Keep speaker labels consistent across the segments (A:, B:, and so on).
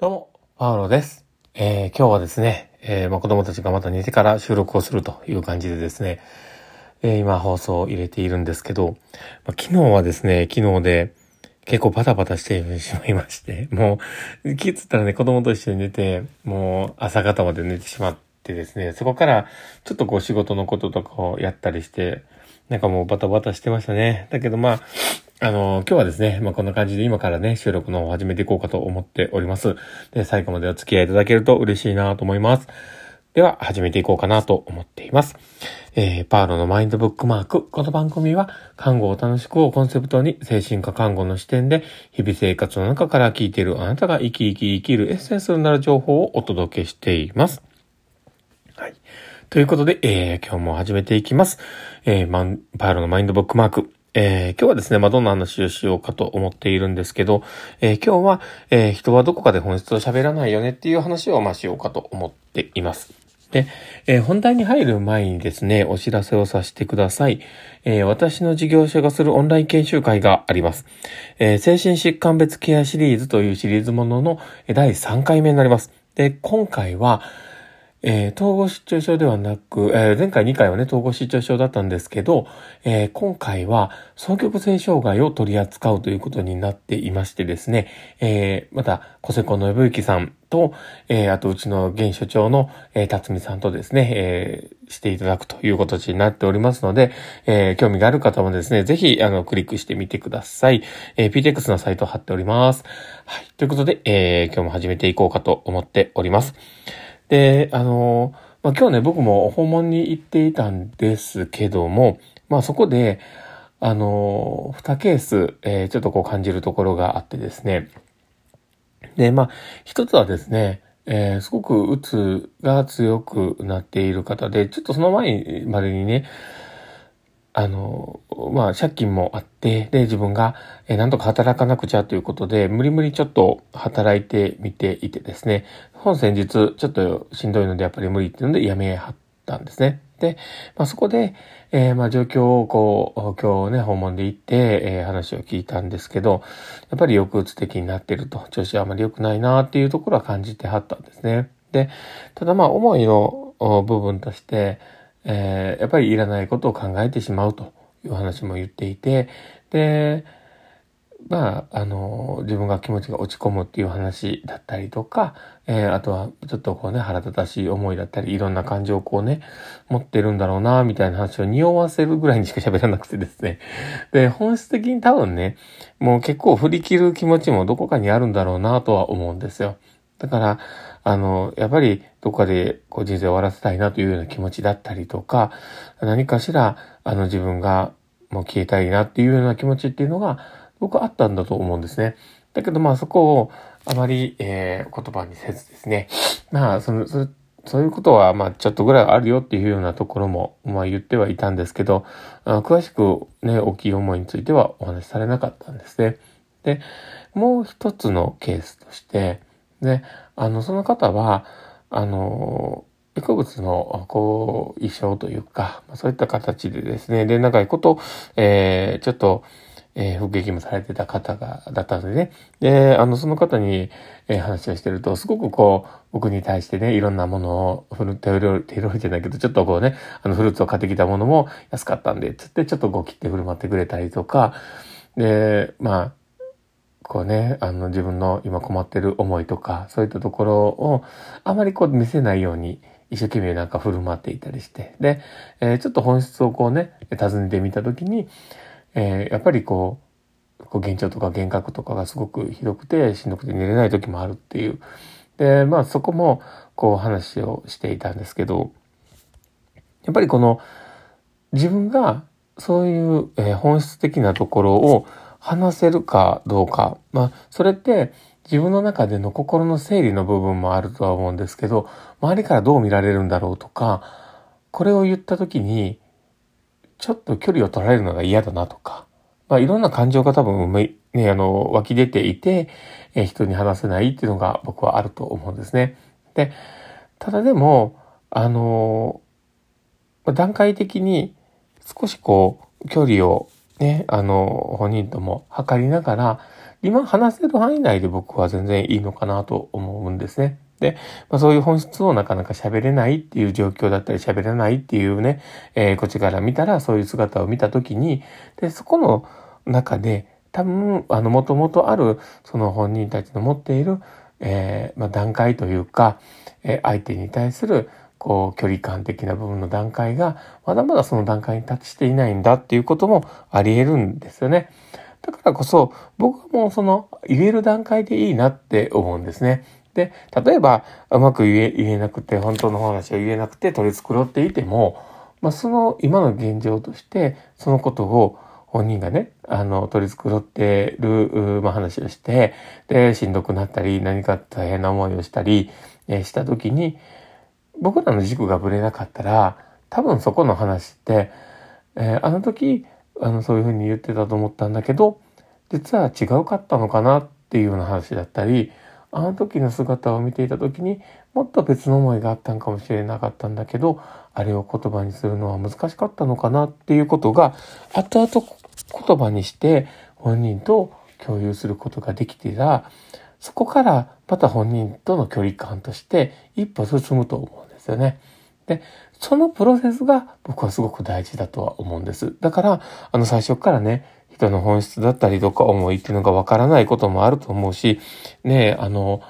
A: どうも、パウロです。えー、今日はですね、えー、まあ、子供たちがまた寝てから収録をするという感じでですね、えー、今放送を入れているんですけど、まあ、昨日はですね、昨日で結構バタバタしてしまいまして、もう、気つったらね、子供と一緒に寝て、もう朝方まで寝てしまってですね、そこからちょっとこう仕事のこととかをやったりして、なんかもうバタバタしてましたね。だけどまあ、あの、今日はですね、まあこんな感じで今からね、収録の方を始めていこうかと思っております。で、最後までお付き合いいただけると嬉しいなと思います。では、始めていこうかなと思っています。えー、パーロのマインドブックマーク。この番組は、看護を楽しくをコンセプトに、精神科看護の視点で、日々生活の中から聞いているあなたが生き生き生きるエッセンスになる情報をお届けしています。はい。ということで、えー、今日も始めていきます。えー、マン、パーロのマインドブックマーク。えー、今日はですね、まあ、どんな話をしようかと思っているんですけど、えー、今日は、えー、人はどこかで本質を喋らないよねっていう話を、まあ、しようかと思っています。で、え本題に入る前にですね、お知らせをさせてください。え私の事業所がするオンライン研修会があります。え精神疾患別ケアシリーズというシリーズものの第3回目になります。で、今回は、えー統合失調症ではなく、えー前回2回はね、統合失調症だったんですけど、えー今回は双極性障害を取り扱うということになっていましてですね、えーまた、小瀬古の信之さんと、えーあとうちの現所長の、えー辰巳さんとですね、えーしていただくという形になっておりますので、えー興味がある方もですね、ぜひ、あの、クリックしてみてください。えー PTX のサイトを貼っております。はい。ということで、えー今日も始めていこうかと思っております。で、あのまあ、今日ね、僕も訪問に行っていたんですけども、まあそこで、あの二ケース、えーちょっとこう感じるところがあってですね。で、まあ、一つはですね、えーすごくうつが強くなっている方で、ちょっとその前までにね、あの、まあ、借金もあって、で、自分が、えなんとか働かなくちゃということで、無理無理ちょっと働いてみていてですね、本先日、ちょっとしんどいのでやっぱり無理っていうので辞めはったんですね。で、まあ、そこで、えーまあ、状況をこう、今日ね、訪問で行って、えー話を聞いたんですけど、やっぱり抑うつ的になってると、調子はあまり良くないなっていうところは感じてはったんですね。で、ただまあ、思いの部分として、えーやっぱりいらないことを考えてしまうという話も言っていて、で、まあ、あの、自分が気持ちが落ち込むっていう話だったりとか、えーあとはちょっとこうね、腹立たしい思いだったり、いろんな感情をこうね、持ってるんだろうな、みたいな話を匂わせるぐらいにしか喋らなくてですね。で、本質的に多分ね、もう結構振り切る気持ちもどこかにあるんだろうな、とは思うんですよ。だから、あの、やっぱりどこかでこう人生を終わらせたいなというような気持ちだったりとか、何かしら、あの自分がもう消えたいなっていうような気持ちっていうのが、僕はあったんだと思うんですね。だけどまあそこをあまり、えー言葉にせずですね。まあ、その、そそういうことは、まあ、ちょっとぐらいあるよっていうようなところも、まあ言ってはいたんですけど、あ詳しくね、大きい思いについてはお話しされなかったんですね。で、もう一つのケースとして、で、あの、その方は、あの、薬物の後遺症というか、そういった形でですね、で、長いこと、えー、ちょっと、えー、服役もされてた方が、だったのでね。で、あの、その方に、えー話をしてると、すごくこう、僕に対してね、いろんなものを、フル、手料理、手料理じゃないけど、ちょっとこうね、あの、フルーツを買ってきたものも安かったんで、つってちょっとこう切って振る舞ってくれたりとか、で、まあ、こうね、あの、自分の今困ってる思いとか、そういったところを、あまりこう見せないように、一生懸命なんか振る舞っていたりして、で、えーちょっと本質をこうね、尋ねてみたときに、えーやっぱりこう、こう幻聴とか幻覚とかがすごくひどくて、しんどくて寝れない時もあるっていう。で、まあそこも、こう話をしていたんですけど、やっぱりこの、自分がそういう、えー本質的なところを話せるかどうか。まあ、それって自分の中での心の整理の部分もあるとは思うんですけど、周りからどう見られるんだろうとか、これを言った時に、ちょっと距離を取られるのが嫌だなとか、まあいろんな感情が多分、ね、あの、湧き出ていて、えー人に話せないっていうのが僕はあると思うんですね。で、ただでも、あの、まあ段階的に少しこう、距離をね、あの、本人とも測りながら、今話せる範囲内で僕は全然いいのかなと思うんですね。で、まあ、そういう本質をなかなか喋れないっていう状況だったり喋れないっていうね、えー、こっちから見たらそういう姿を見たときに、で、そこの中で多分、あの、もともとあるその本人たちの持っている、えー、まあ、段階というか、えー、相手に対するこう、距離感的な部分の段階が、まだまだその段階に達していないんだっていうこともあり得るんですよね。だからこそ、僕はもうその、言える段階でいいなって思うんですね。で、例えば、うまく言え、言えなくて、本当の話を言えなくて取り繕っていても、まあ、その今の現状として、そのことを本人がね、あの、取り繕ってる、まあ、話をして、で、しんどくなったり、何か大変な思いをしたり、え、したときに、僕らの軸がぶれなかったら、多分そこの話って、えー、あの時、あの、そういうふうに言ってたと思ったんだけど、実は違うかったのかなっていうような話だったり、あの時の姿を見ていた時にもっと別の思いがあったんかもしれなかったんだけど、あれを言葉にするのは難しかったのかなっていうことが、後々言葉にして本人と共有することができてた。ら、そこからまた本人との距離感として一歩進むと思うんですよね。で、そのプロセスが僕はすごく大事だとは思うんです。だから、あの最初からね、人の本質だったりとか思いっていうのがわからないこともあると思うし、ね、あの、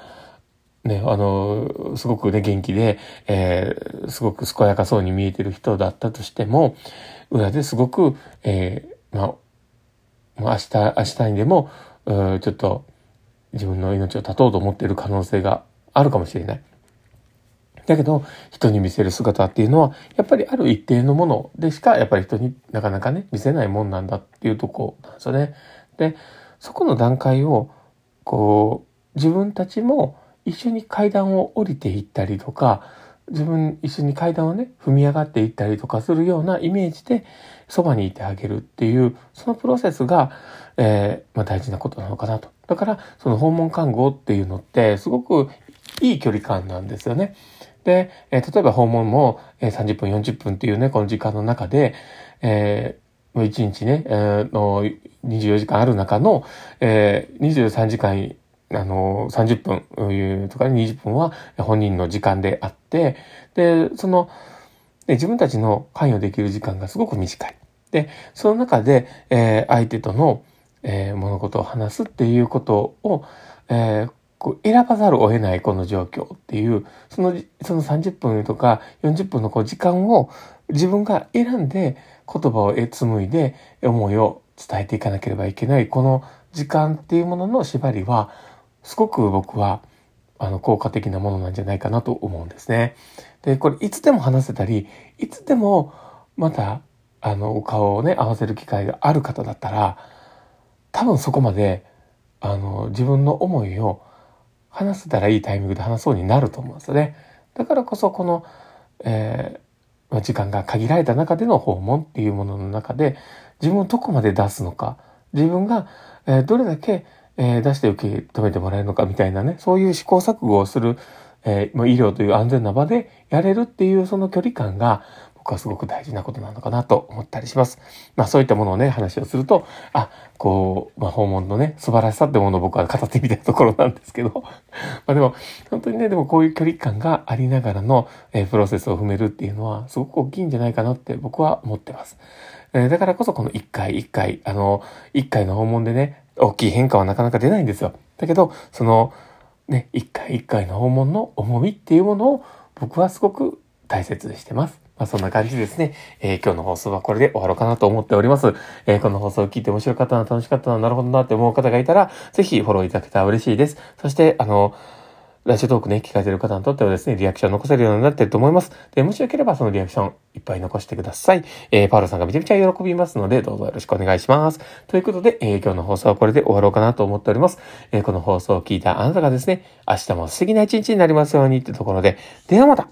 A: ね、あの、すごくね、元気で、えー、すごく健やかそうに見えてる人だったとしても、裏ですごく、えー、まあ、明日、明日にでも、ちょっと自分の命を絶とうと思っている可能性があるかもしれない。だけど、人に見せる姿っていうのは、やっぱりある一定のものでしか、やっぱり人になかなかね、見せないもんなんだっていうとこなんですよね。で、そこの段階を、こう、自分たちも一緒に階段を降りていったりとか、自分一緒に階段をね、踏み上がっていったりとかするようなイメージで、そばにいてあげるっていう、そのプロセスが、えー、まあ大事なことなのかなと。だから、その訪問看護っていうのって、すごくいい距離感なんですよね。で、えー、例えば訪問も、えー、30分、40分っていうね、この時間の中で、えー、1日ね、えー、の24時間ある中の、えー、23時間、あの、30分とか20分は本人の時間であって、で、その、で自分たちの関与できる時間がすごく短い。で、その中で、えー、相手との、えー、物事を話すっていうことを、えー、こう選ばざるを得ないこの状況っていう、その、その30分とか40分のこう時間を自分が選んで言葉を紡いで思いを伝えていかなければいけない、この時間っていうものの縛りは、すごく僕は、あの、効果的なものなんじゃないかなと思うんですね。で、これいつでも話せたり、いつでもまた、あの、お顔をね、合わせる機会がある方だったら、多分そこまで、あの、自分の思いを話せたらいいタイミングで話そうになると思うんですよね。だからこそこの、えー、時間が限られた中での訪問っていうものの中で自分をどこまで出すのか、自分が、えー、どれだけ、えー、出して受け止めてもらえるのかみたいなね、そういう試行錯誤をする、えー、医療という安全な場でやれるっていうその距離感が、僕はすごく大事なことなのかなと思ったりします。まあそういったものをね、話をすると、あ、こう、まあ訪問のね、素晴らしさってものを僕は語ってみたいところなんですけど、まあでも、本当にね、でもこういう距離感がありながらの、えー、プロセスを踏めるっていうのは、すごく大きいんじゃないかなって僕は思ってます。え、だからこそこの一回一回、あの、一回の訪問でね、大きい変化はなかなか出ないんですよ。だけど、その、ね、一回一回の訪問の重みっていうものを僕はすごく大切にしてます。まあ、そんな感じですね。えー、今日の放送はこれで終わろうかなと思っております。えー、この放送を聞いて面白かったな、楽しかったな、なるほどなって思う方がいたら、ぜひフォローいただけたら嬉しいです。そして、あの、ラジオトークね、聞かれてる方にとってはですね、リアクション残せるようになってると思います。で、もしよければそのリアクションいっぱい残してください。えー、パウロさんがめちゃめちゃ喜びますので、どうぞよろしくお願いします。ということで、えー、今日の放送はこれで終わろうかなと思っております。えー、この放送を聞いたあなたがですね、明日も素敵な一日になりますようにってところで、ではまた